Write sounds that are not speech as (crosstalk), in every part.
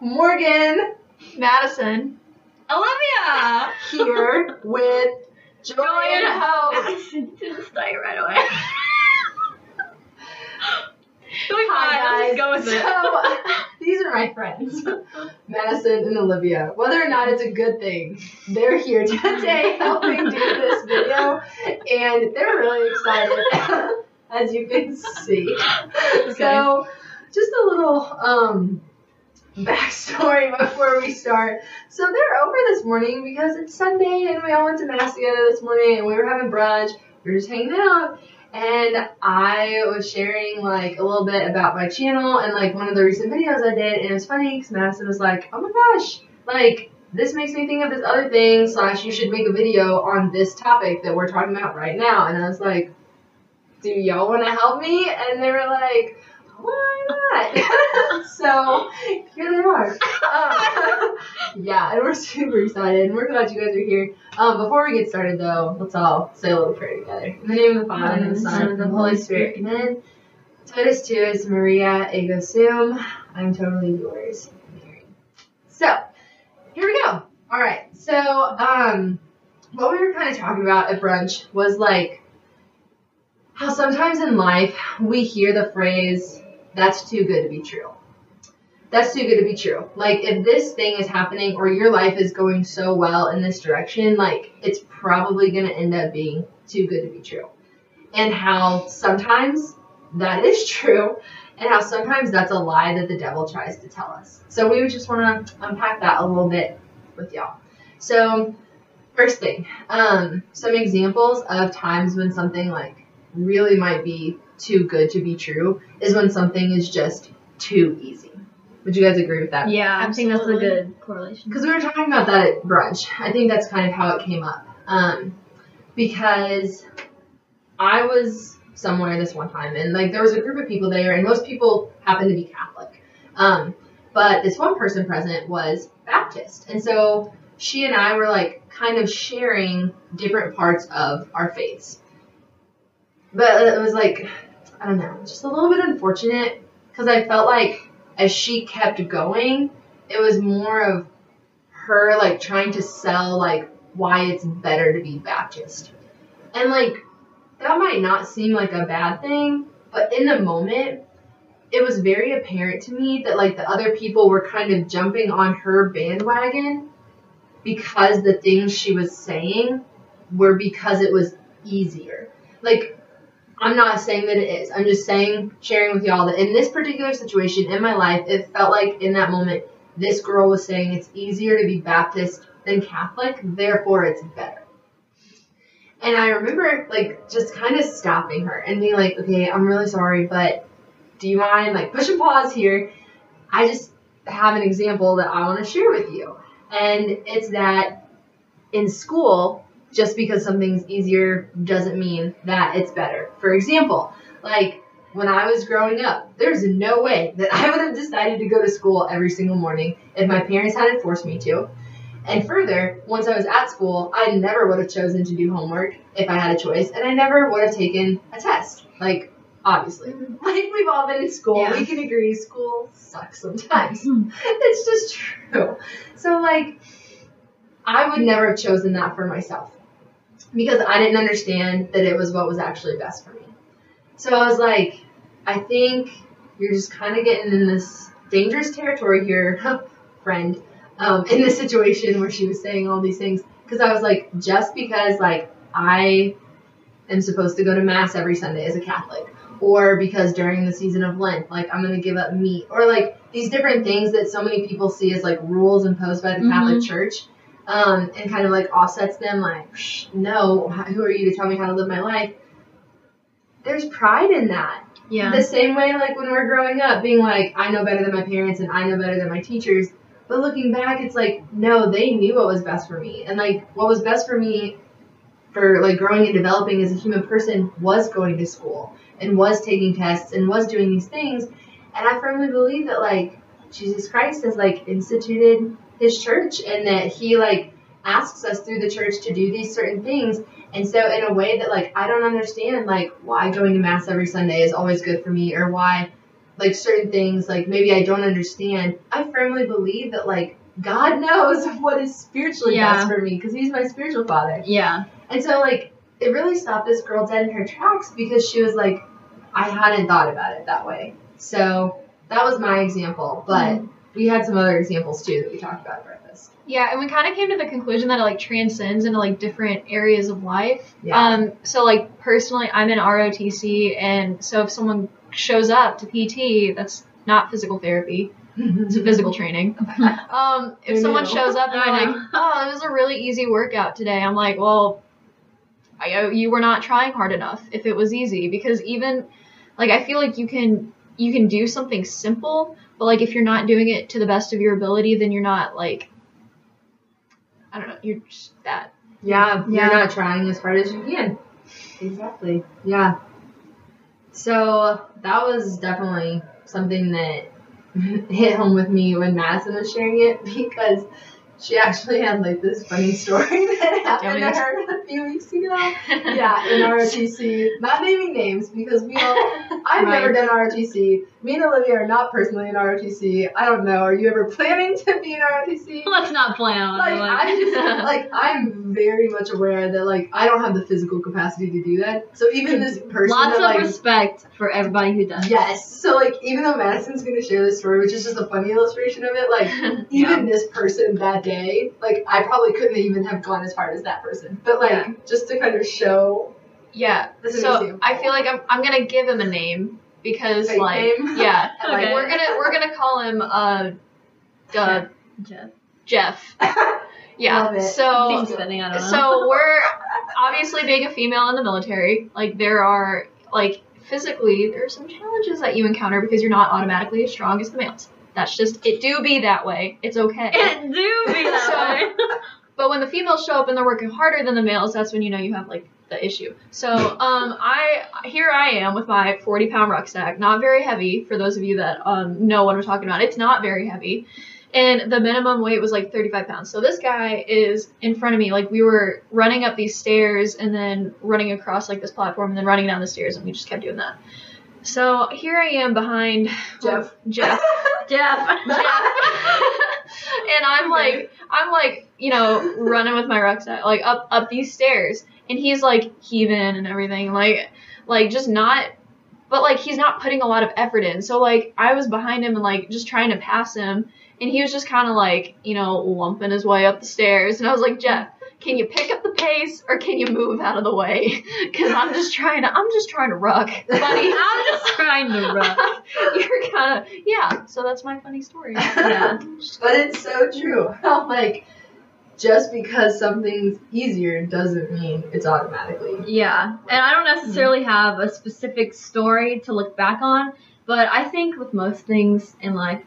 Morgan Madison. Alivia here with Joy, and Hope. Didn't start right away. Going Hi fine, guys. let's just go with it. So these are my friends, Madison and Alivia. Whether or not it's a good thing, they're here today (laughs) helping do this video, and they're really excited, (laughs) as you can see. So, just a little um backstory before we start. So they're over this morning because it's Sunday and we all went to mass together this morning and we were having brunch. We were just hanging out and I was sharing like a little bit about my channel and like one of the recent videos I did and it was funny because Madison was like, oh my gosh, like this makes me think of this other thing slash you should make a video on this topic that we're talking about right now and I was like, do y'all want to help me? And they were like, why not? (laughs) so here they are. Um, (laughs) yeah, and we're super excited, and we're glad you guys are here. Um, before we get started, though, let's all say a little prayer together. In the name of the Father and the Son and the Holy Spirit. Amen. Totus tuus Maria ego sum. I'm totally yours. So here we go. All right. So um, what we were kind of talking about at brunch was like how sometimes in life we hear the phrase that's too good to be true. That's too good to be true. Like, if this thing is happening or your life is going so well in this direction, like, it's probably going to end up being too good to be true. And how sometimes that is (laughs) true, and how sometimes that's a lie that the devil tries to tell us. So, we just want to unpack that a little bit with y'all. So, first thing, um, some examples of times when something like really might be too good to be true is when something is just too easy. Would you guys agree with that? Yeah, I think that's a good correlation. Because we were talking about that at brunch. I think that's kind of how it came up. Um, because I was somewhere this one time, and like there was a group of people there, and most people happened to be Catholic. Um, but this one person present was Baptist, and so she and I were like kind of sharing different parts of our faiths. But it was like, I don't know, just a little bit unfortunate because I felt like as she kept going, it was more of her like trying to sell like why it's better to be Baptist. And like that might not seem like a bad thing, but in the moment it was very apparent to me that like the other people were kind of jumping on her bandwagon because the things she was saying were because it was easier. Like I'm not saying that it is. I'm just saying, sharing with y'all that in this particular situation in my life, it felt like in that moment, this girl was saying it's easier to be Baptist than Catholic, therefore it's better. And I remember like just kind of stopping her and being like, okay, I'm really sorry, but do you mind like push and pause here? I just have an example that I want to share with you. And it's that in school, just because something's easier doesn't mean that it's better. For example, like when I was growing up, there's no way that (laughs) I would have decided to go to school every single morning if my parents hadn't forced me to. And further, once I was at school, I never would have chosen to do homework if I had a choice, and I never would have taken a test. Like, obviously. (laughs) Like, we've all been in school. Yeah. We can agree school sucks sometimes. (laughs) it's just true. So, like, I would never have chosen that for myself because I didn't understand that it was what was actually best for me. So I was like, I think you're just kind of getting in this dangerous territory here, (laughs) friend, um, in this situation where she was saying all these things. Because I was like, just because like I am supposed to go to mass every Sunday as a Catholic, or because during the season of Lent, like I'm gonna give up meat, or like these different things that so many people see as like rules imposed by the Catholic Church. Um, and kind of like offsets them, like, Shh, no, who are you to tell me how to live my life? There's pride in that. Yeah. The same way, like when we're growing up, being like, I know better than my parents and I know better than my teachers. But looking back, it's like, no, they knew what was best for me. And like, what was best for me for like growing and developing as a human person was going to school and was taking tests and was doing these things. And I firmly believe that like Jesus Christ has like instituted his church and that he like asks us through the church to do these certain things. And so in a way that like I don't understand like why going to mass every Sunday is always good for me or why like certain things like maybe I don't understand. I firmly believe that like God knows (laughs) what is spiritually Yeah. best for me because he's my spiritual father. Yeah. And so like it really stopped this girl dead in her tracks because she was like I hadn't thought about it that way. So that was my example, but mm-hmm. We had some other examples too that we talked about at breakfast. Yeah, and we kind of came to the conclusion that it like transcends into like different areas of life. Yeah. Um, so like personally, I'm in ROTC, and so if someone shows up to PT, that's not physical therapy; it's (laughs) physical training. (laughs) Um, if someone shows up and they're like, "Oh, it was a really easy workout today," I'm like, "Well, I, you were not trying hard enough. If it was easy, because even like I feel like you can you can do something simple, but like if you're not doing it to the best of your ability, then you're not like I don't know, you're just that. Yeah, Yeah. you're not trying as hard as you can. Exactly. Yeah. So that was definitely something that (laughs) hit home with me when Madison was sharing it (laughs) because she actually had like this funny (laughs) story that happened to her a few weeks ago. Yeah, in ROTC. Not naming names because we all I've never Right. done ROTC. Me and Alivia are not personally in ROTC. I don't know. Are you ever planning to be in ROTC? Let's not plan on like it. I'm just (laughs) like I'm very much aware that like I don't have the physical capacity to do that. So even this person Lots that, of like respect for everybody who does. yes. So like even though Madison's gonna share this story, which is just a funny illustration of it, like (laughs) even this person that day, like I probably couldn't even have gone as far as that person. But like Yeah. just to kind of show Yeah. This So. I feel like I'm I'm gonna give him a name because Fake like name? yeah, I (laughs) like Okay. we're gonna we're gonna call him uh, uh Jeff. Jeff. (laughs) Yeah. So Seems fitting, I don't know. so (laughs) we're obviously being a female in the military. Like there are like physically there are some challenges that you encounter because you're not automatically as strong as the males. That's just it. Do be that way. It's okay. it do be (laughs) that So- way. (laughs) But when the females show up and they're working harder than the males, that's when you know you have like the issue. So um, I here I am with my 40 pound rucksack, not very heavy for those of you that um, know what I'm talking about. It's not very heavy, and the minimum weight was like 35 pounds. So this guy is in front of me, like we were running up these stairs and then running across like this platform and then running down the stairs, and we just kept doing that. So here I am behind Jeff. Jeff. (laughs) Jeff. Jeff. (laughs) and I'm like, I'm like, you know, running with my rucksack, like up up these stairs, and he's like heaving and everything, like, like just not, but like he's not putting a lot of effort in. So like I was behind him and like just trying to pass him, and he was just kind of like, you know, lumping his way up the stairs, and I was like, Jeff. Can you pick up the pace or can you move out of the way? (laughs) Because I'm just trying to, I'm just trying to ruck, buddy. (laughs) I'm just trying to run. (laughs) You're kind of, yeah. So that's my funny story. Yeah. But it's so true. How like just because something's easier doesn't mean it's automatically. Yeah, and I don't necessarily have a specific story to look back on, but I think with most things in life,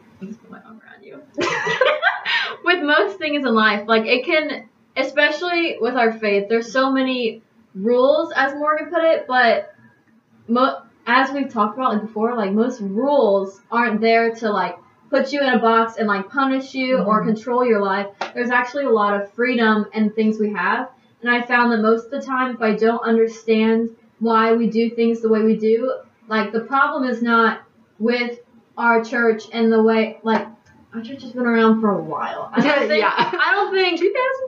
let me just put my arm around you. with most things in life, like it can, especially with our faith, there's so many rules, as Morgan put it, but mo- as we've talked about like before, like most rules aren't there to like put you in a box and like punish you or Mhm. control your life. There's actually a lot of freedom and things we have. And I found that most of the time, if I don't understand why we do things the way we do, like the problem is not with our church and the way, like, our church has been around for a while. I don't (laughs) think, Yeah. I don't think,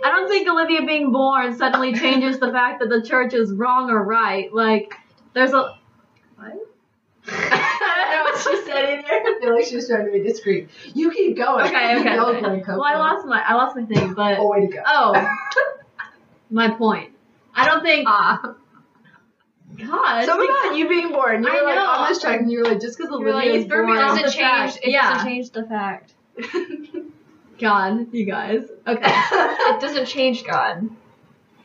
I don't think Alivia being born suddenly changes the fact that the church is wrong or right. Like, there's a, what? (laughs) I don't know what she said in there. I feel like she was trying to be discreet. You keep going. Okay, Keep okay, going, okay. Well, I lost my, I lost my thing, but, Oh, way to go. oh, (laughs) my point. I don't think, Ah. God. Something about you being born. You I were like know. on this track, and you were like, just because Alivia like, is it for me born. doesn't change. fact. It Yeah. doesn't change the fact. (laughs) God, you guys. Okay. It doesn't change God.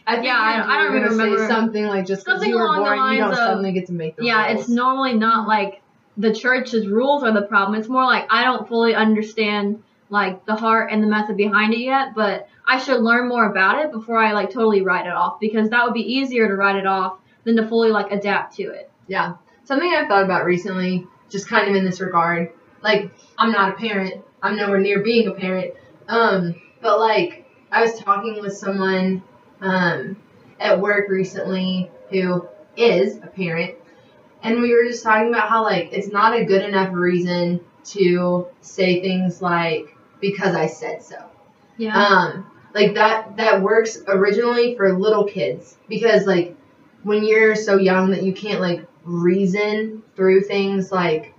I think Yeah, I- you I don't were gonna remember- say something like just Something you were along the born, you don't lines of- suddenly get to make the yeah, rules. it's normally not like the church's rules are the problem. It's more like I don't fully understand like the heart and the method behind it yet, but I should learn more about it before I like totally write it off because that would be easier to write it off than to fully like adapt to it. Yeah. Something I've thought about recently, just kind of in this regard. Like, I'm not a parent. I'm nowhere near being a parent. Um, but like, I was talking with someone um, at work recently who is a parent, and we were just talking about how like it's not a good enough reason to say things like because I said so. Yeah. Um, like that that works originally for little kids because like when you're so young that you can't like reason through things like,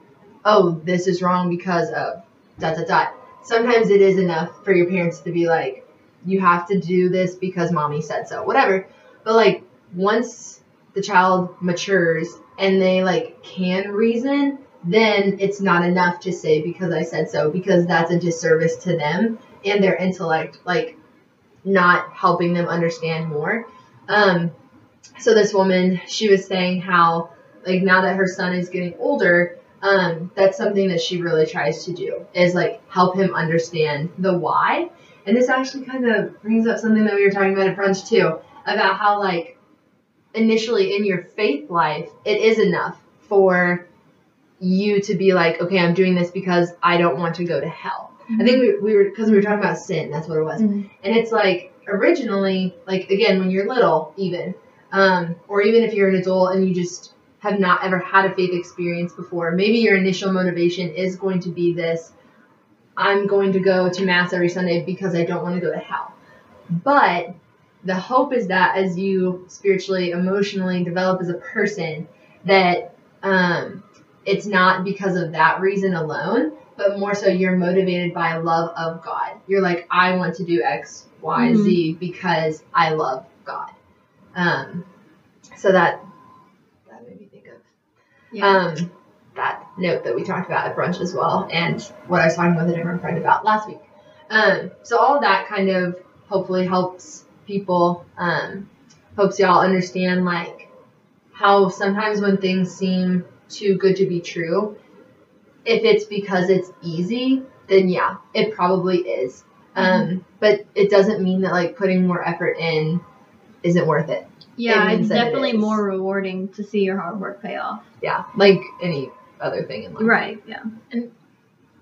oh, this is wrong because of dot dot dot. Sometimes it is enough for your parents to be like, you have to do this because mommy said so, whatever. But like once the child matures and they like can reason, then it's not enough to say because I said so because that's a disservice to them and their intellect, like not helping them understand more. Um, so this woman, she was saying how like now that her son is getting older, um, that's something that she really tries to do is like help him understand the why. And this actually kind of brings up something that we were talking about at brunch too, about how like initially in your faith life, it is enough for you to be like, okay, I'm doing this because I don't want to go to hell. I think we, we were because we were talking about sin. That's what it was. Mhm. And it's like originally, like again, when you're little, even, um, or even if you're an adult and you just have not ever had a faith experience before, maybe your initial motivation is going to be this: I'm going to go to mass every Sunday because I don't want to go to hell. But the hope is that as you spiritually, emotionally develop as a person, that um, it's not because of that reason alone, but more so you're motivated by love of God. You're like, I want to do X, Y, Mhm. Z because I love God. Um, so that Yeah. um, that note that we talked about at brunch as well, and what I was talking with a different friend about last week. Um, so all of that kind of hopefully helps people, um, helps y'all understand like how sometimes when things seem too good to be true, if it's because it's easy, then yeah, it probably is. Um, but it doesn't mean that like putting more effort in isn't worth it. yeah, it it's that it definitely more rewarding to see your hard work pay off. Yeah, like any other thing in life. Right. Yeah. And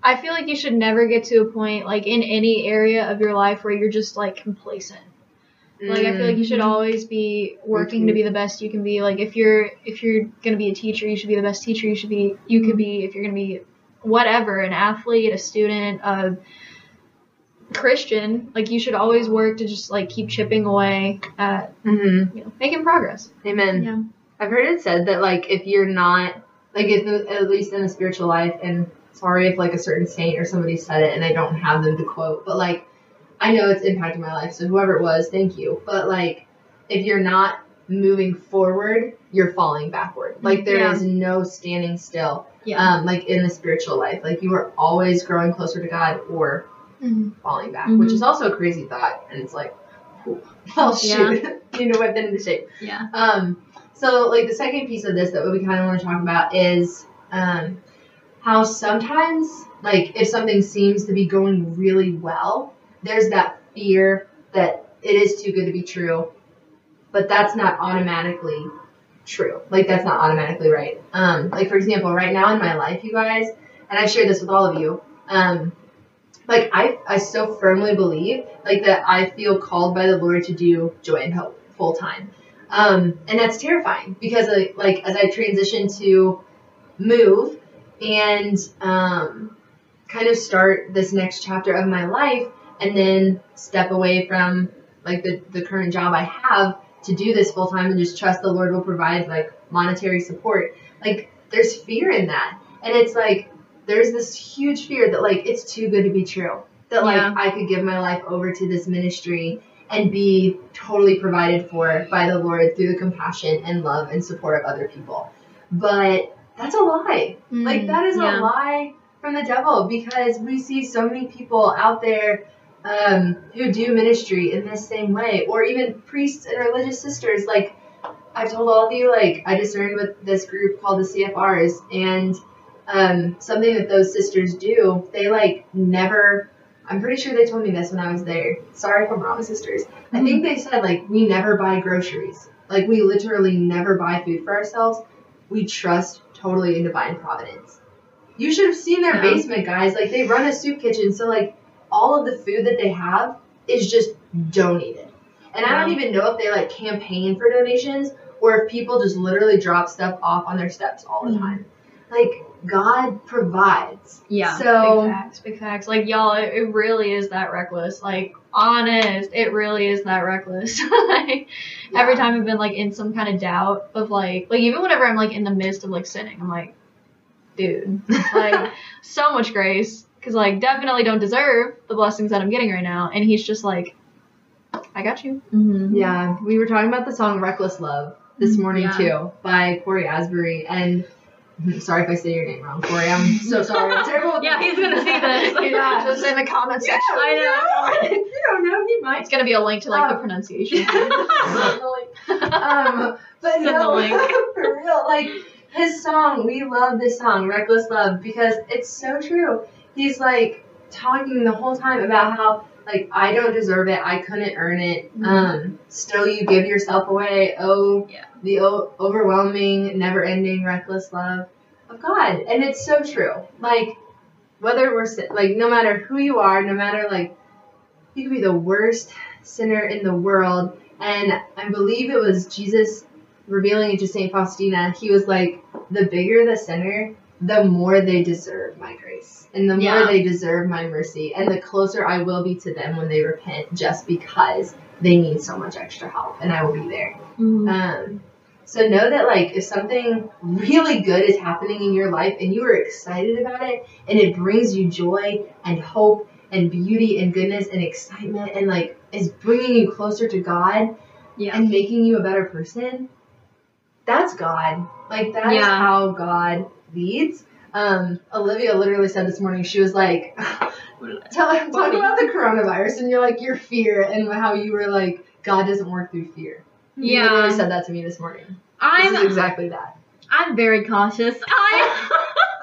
I feel like you should never get to a point like in any area of your life where you're just like complacent. Like I feel like you should Mhm. always be working to be the best you can be. Like if you're if you're gonna be a teacher, you should be the best teacher you should be. You could be if you're gonna be whatever, an athlete, a student, a Christian. Like you should always work to just like keep chipping away at Mm-hmm. you know making progress. Amen. Yeah. I've heard it said that like if you're not like the, at least in the spiritual life, and sorry if like a certain saint or somebody said it and I don't have them to quote, but like I know it's impacted my life, so whoever it was, thank you. But like if you're not moving forward, you're falling backward. Like there is Yeah. no standing still. Yeah. Um, like in the spiritual life, like you are always growing closer to God or falling back, which Mhm. is also a crazy thought. And it's like, (laughs) well, shoot, (laughs) you know, whip that into shape. yeah. Um, so like the second piece of this that we kind of want to talk about is um, how sometimes like if something seems to be going really well, there's that fear that it is too good to be true, but that's not automatically true. Like that's not automatically right. Um, like for example, right now in my life, you guys, and I've shared this with all of you. Um, like I, I so firmly believe like that I feel called by the Lord to do joy and hope full time. Um, and that's terrifying because like, like as I transition to move and um, kind of start this next chapter of my life and then step away from like the, the current job I have to do this full time and just trust the Lord will provide like monetary support. Like there's fear in that. And it's like there's this huge fear that like it's too good to be true. That like Yeah. I could give my life over to this ministry and be totally provided for by the Lord through the compassion and love and support of other people. But that's a lie. Like Mm, that is yeah. a lie from the devil because we see so many people out there um, who do ministry in this same way, or even priests and religious sisters. Like I've told all of you, like I discerned with this group called the CFRs, and um, something that those sisters do, they like never. I'm pretty sure they told me this when I was there. Sorry if I'm wrong, sisters. I think they said like we never buy groceries. Like we literally never buy food for ourselves. We trust totally in divine providence. You should have seen their Yeah. basement, guys. Like they run a soup kitchen, so like all of the food that they have is just donated. And I don't even know if they like campaign for donations or if people just literally drop stuff off on their steps all the Mhm. time. Like God provides. Yeah. Big So facts, big facts. Like y'all, it, it really is that reckless. Like honest, it really is that reckless. (laughs) like every time I've been like in some kind of doubt of like, like even whenever I'm like in the midst of like sinning, I'm like, dude, like (laughs) so much grace, because like definitely don't deserve the blessings that I'm getting right now. And he's just like, I got you. Mm-hmm. Yeah, we were talking about the song "Reckless Love" this morning Yeah. too by Cory Asbury, and sorry if I say your name wrong, Cory. I'm so sorry. I'm terrible. (laughs) Yeah, he's gonna see this. (laughs) yeah, (laughs) Just in the comment section. I know. you don't know. He might. It's gonna be a link to like the Um, pronunciation. um, but Send no, link. for real, like his song, we love this song, "Reckless Love," because it's so true. He's like talking the whole time about how like I don't deserve it, I couldn't earn it. Mhm. Um, still you give yourself away. Oh, Yeah. the o- overwhelming, never-ending, reckless love of God, and it's so true. Like whether we're like no matter who you are, no matter like you could be the worst sinner in the world. And I believe it was Jesus revealing it to St. Faustina. He was like, the bigger the sinner, the more they deserve my grace. And the more Yeah. they deserve my mercy. And the closer I will be to them when they repent just because they need so much extra help. And I will be there. Mhm. Um, so know that like if something really good is happening in your life and you are excited about it and it brings you joy and hope and beauty and goodness and excitement and like is bringing you closer to God Yeah. and making you a better person, that's God. Like that is Yeah. how God leads. Um, Alivia literally said this morning, she was like, (laughs) Tell, talk about the coronavirus and you're like your fear and how you were like, God doesn't work through fear. You Yeah. literally said that to me this morning. This I'm is exactly that. I'm very cautious. I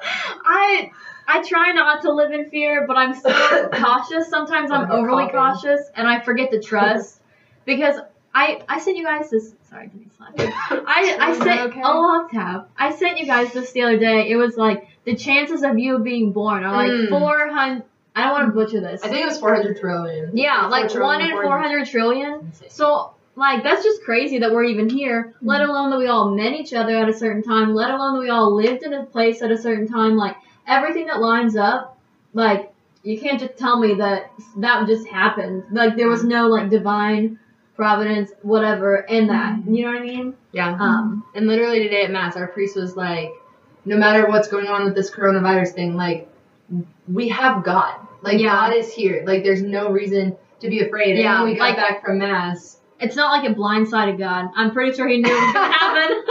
(laughs) I I try not to live in fear, but I'm still (coughs) cautious. Sometimes I'm Oh, you're overly coughing. cautious and I forget to trust (laughs) because I I sent you guys this sorry, Denise laughing. I, (laughs) I Is sent okay? a log tab. I sent you guys this the other day. It was like the chances of you being born are like Mm. four hundred. I don't want to butcher this. I think it was 400 trillion. yeah, like trillion, one in four hundred trillion. Insane. So like that's just crazy that we're even here. Let mm-hmm. alone that we all met each other at a certain time. Let alone that we all lived in a place at a certain time. Like everything that lines up, like you can't just tell me that that just happened. Like there was no like divine providence, whatever, in that. Mm-hmm. You know what I mean? Yeah. Um. Mm-hmm. And literally today at Mass, our priest was like, no matter what's going on with this coronavirus thing, like, we have God. Like, Yeah. God is here. Like, there's no reason to be afraid. And Yeah, when we got like- back from Mass, It's not like it blindsided God. I'm pretty sure he knew it was gonna happen.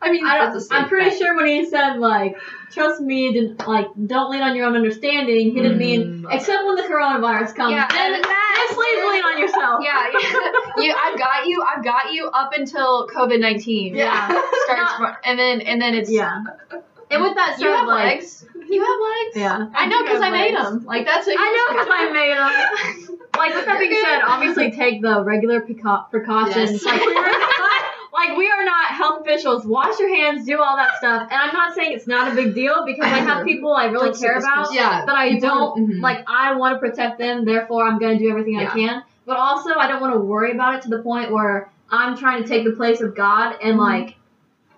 I mean, I don't, I'm pretty sure when he said like, trust me, didn't like, don't lean on your own understanding. He didn't mean Mm. except when the coronavirus comes. Yeah, then, and then please lean on yourself. yeah, (laughs) you, I've got you. I've got you up until COVID nineteen. Yeah. starts, and then and then it's Yeah. And with that said, You have like, legs. You have legs. Yeah. I know because I made them. Like that's. A I know because I made them. like with that being said, obviously take the regular preca- precautions. Yes. Like, we are (laughs) not, like we are not health officials. Wash your hands, do all that stuff. And I'm not saying it's not a big deal because I have people I really Don't care about close. Yeah. that I don't mhm. like. I want to protect them, therefore I'm gonna do everything Yeah. I can. But also, I don't want to worry about it to the point where I'm trying to take the place of God and Mhm. like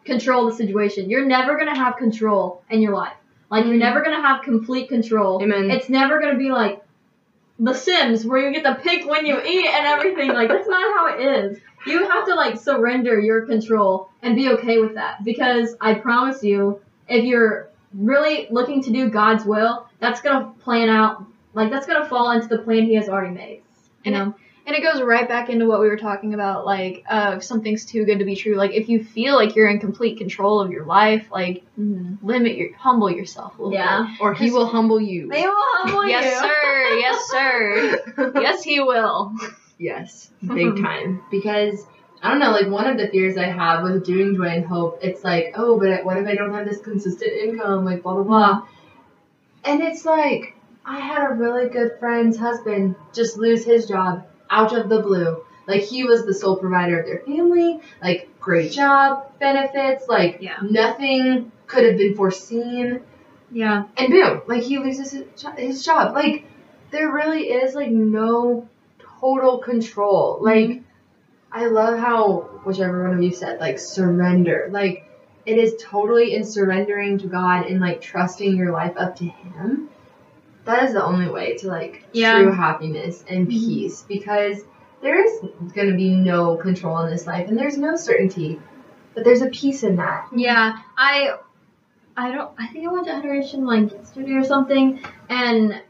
control the situation. You're never gonna have control in your life. Like you're Mhm. never gonna have complete control. Amen. It's never gonna be like The Sims where you get to pick when you eat and everything. Like that's not how it is. You have to like surrender your control and be okay with that because I promise you, if you're really looking to do God's will, that's gonna plan out. Like that's gonna fall into the plan He has already made. You And know. And it goes right back into what we were talking about, like, uh, if something's too good to be true. Like, if you feel like you're in complete control of your life, like, limit your, humble yourself a little Yeah. Or he will humble you. They will humble bit. Yes, you. sir. Yes, sir. (laughs) yes, he will. Yes, big time. Because I don't know, like one of the fears I have with doing Joy and Hope, it's like, oh, but what if I don't have this consistent income? Like blah blah blah. And it's like I had a really good friend's husband just lose his job out of the blue. Like he was the sole provider of their family. Like great job, benefits. Like Yeah. nothing could have been foreseen Yeah. and boom, like he loses his, his job. Like there really is like no total control. Mm-hmm. Like I love how whichever one of you said like surrender. Like it is totally in surrendering to God and like trusting your life up to Him. That is the only way to like Yeah. true happiness and mm-hmm. peace because there is going to be no control in this life and there's no certainty, but there's a peace in that. Yeah, I, I don't. I think I went to adoration like yesterday or something, and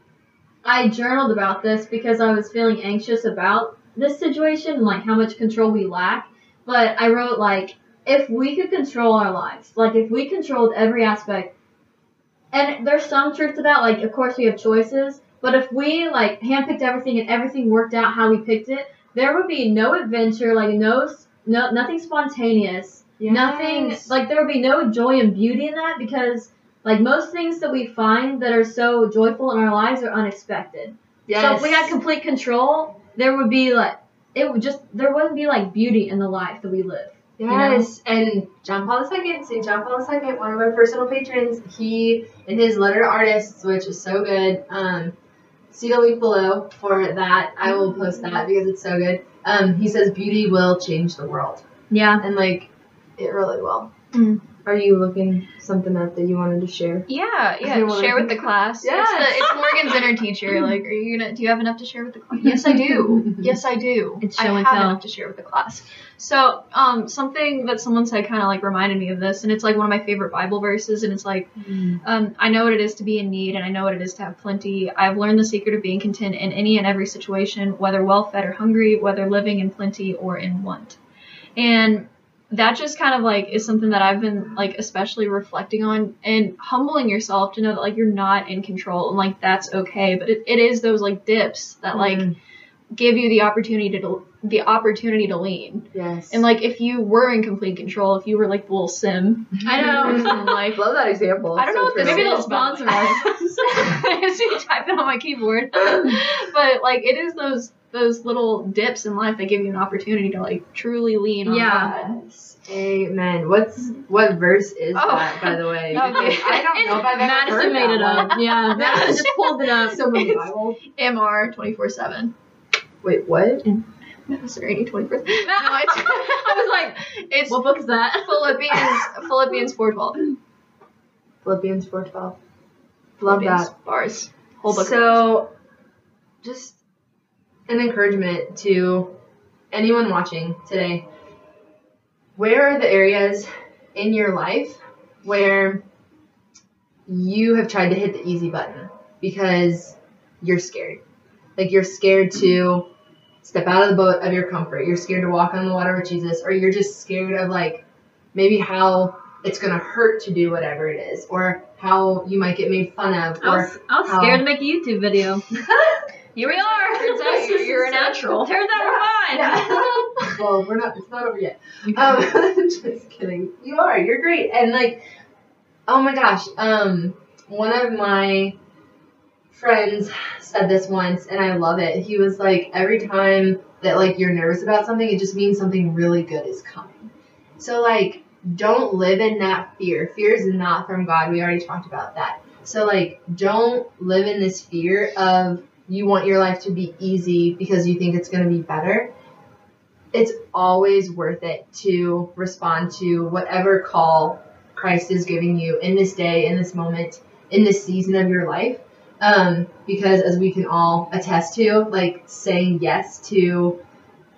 I journaled about this because I was feeling anxious about this situation and like how much control we lack. But I wrote like, if we could control our lives, like if we controlled every aspect, and there's some truth to that. Like, of course we have choices, but if we like handpicked everything and everything worked out how we picked it, there would be no adventure, like no, no nothing spontaneous. Nothing like there would be no joy and beauty in that because like most things that we find that are so joyful in our lives are unexpected. Yes. So if we had complete control, there would be like it would just there wouldn't be like beauty in the life that we live. Know? Yes, and John Paul II, St. John Paul II, one of our personal patrons, he, in his letter to artists, which is so good, um, see the link below for that. I will post that because it's so good. Um, he says beauty will change the world. Yeah. And, like, it really will. Mm. Are you looking something up that you wanted to share? Yeah, yeah. Share with think- the class. Yes. It's, the, it's Morgan's inner teacher. (laughs) Like, are you gonna? Do you have enough to share with the class? Yes, I do. (laughs) Yes, I do. It's I show have tell. enough to share with the class. So, um, something that someone said kind of like reminded me of this, and it's like one of my favorite Bible verses, and it's like, um, I know what it is to be in need, and I know what it is to have plenty. I've learned the secret of being content in any and every situation, whether well fed or hungry, whether living in plenty or in want. And that just kind of like is something that I've been like especially reflecting on and humbling yourself to know that like you're not in control and like that's okay. But it, it is those like dips that like Mm. give you the opportunity to the opportunity to lean. Yes. And like if you were in complete control, if you were like the little sim I know. in life, love that example. I don't know So what this. Maybe they'll is, sponsor (laughs) us. I see you type it on my keyboard. but like it is those those little dips in life that give you an opportunity to like truly lean on Yeah. God. Yes. Amen. What's what verse is Oh. that, by the way? (laughs) Okay. I don't know if I've ever Madison heard made that it up. Yeah, (laughs) Madison just pulled it up. So many Bible. MR twenty four seven. Wait, what? Serenity twenty four. No, it's, I was like, it's what book is that? Philippians Philippians four twelve. Philippians four twelve. Love that. bars. Whole book. So, just an encouragement to anyone watching today. Where are the areas in your life where you have tried to hit the easy button because you're scared? Like you're scared to step out of the boat of your comfort. You're scared to walk on the water with Jesus, or you're just scared of like maybe how it's gonna hurt to do whatever it is, or how you might get made fun of, I or was, I was how- scared to make a YouTube video. (laughs) Here we are. Turns (laughs) out you're, you're a natural. Turns out we're fine. Well, we're not. It's not over yet. Um, (laughs) just kidding. You are. You're great. And like, oh my gosh. Um, one of my friends said this once, and I love it. He was like, every time that like you're nervous about something, it just means something really good is coming. So like, don't live in that fear. Fear is not from God. We already talked about that. So like, don't live in this fear of you want your life to be easy because you think it's going to be better. It's always worth it to respond to whatever call Christ is giving you in this day, in this moment, in this season of your life. Um, because as we can all attest to, like saying yes to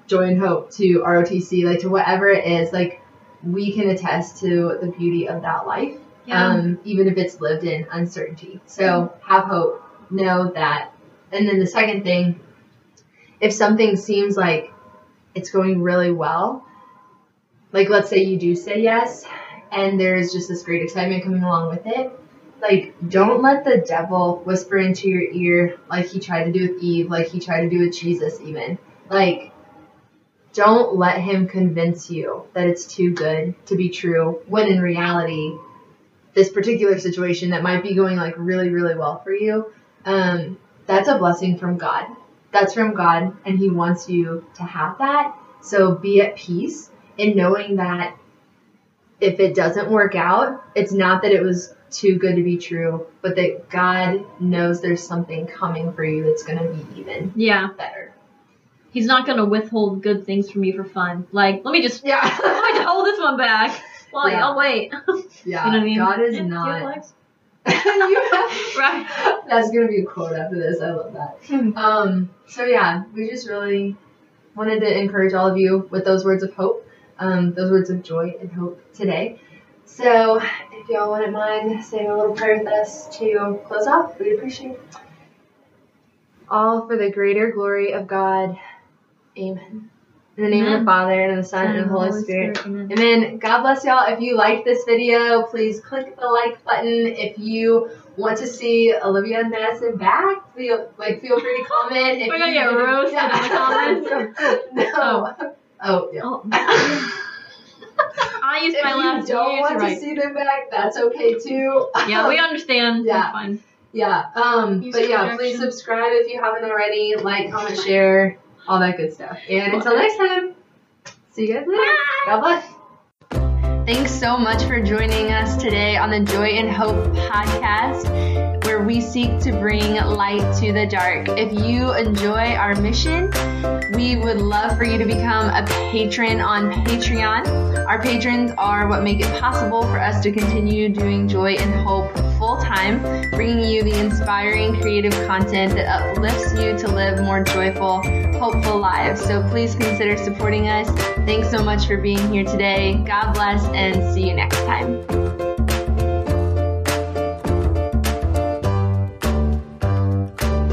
joy and hope, to ROTC, like to whatever it is, like we can attest to the beauty of that life, Yeah. um, even if it's lived in uncertainty. So have hope, know that. And then the second thing if something seems like it's going really well, like let's say you do say yes, and there's just this great excitement coming along with it, like don't let the devil whisper into your ear like he tried to do with Eve, like he tried to do with Jesus even. Like don't let him convince you that it's too good to be true when in reality this particular situation that might be going like really really well for you um, that's a blessing from god that's from god and he wants you to have that so be at peace in knowing that if it doesn't work out it's not that it was too good to be true but that god knows there's something coming for you that's going to be even Yeah. better He's not gonna withhold good things from you for fun. Like, let me just yeah (laughs) let me just hold this one back. Well, Yeah. I'll wait. yeah (laughs) You know what I mean? god is not feel like- You have- (laughs) Right. That's gonna be a quote after this. I love that. Hmm. Um, so yeah, we just really wanted to encourage all of you with those words of hope, um, those words of joy and hope today. So if y'all wouldn't mind saying a little prayer with us to close off, we'd appreciate it. All for the greater glory of God. Amen. In the name of the Father and of the Son and of the Holy Spirit. Amen. God bless y'all. If you liked this video, please click the like button. If you want to see Alivia and Madison back, feel like feel free to comment. If We're gonna get roasted in the comments. (laughs) no. Oh, yeah. Oh. (laughs) I used If my you don't want it to see them back, that's okay too. (laughs) Yeah, we understand. Yeah. Fine. Yeah. Um. Use But yeah, please subscribe if you haven't already. Like, comment, share, all that good stuff. And until next time, see you guys later. God bless. Thanks so much for joining us today on the Joy and Hope podcast, where we seek to bring light to the dark. If you enjoy our mission, we would love for you to become a patron on Patreon. Our patrons are what make it possible for us to continue doing Joy and Hope full time, bringing you the inspiring creative content that uplifts you to live more joyful, hopeful lives. So please consider supporting us. Thanks so much for being here today. God bless and see you next time.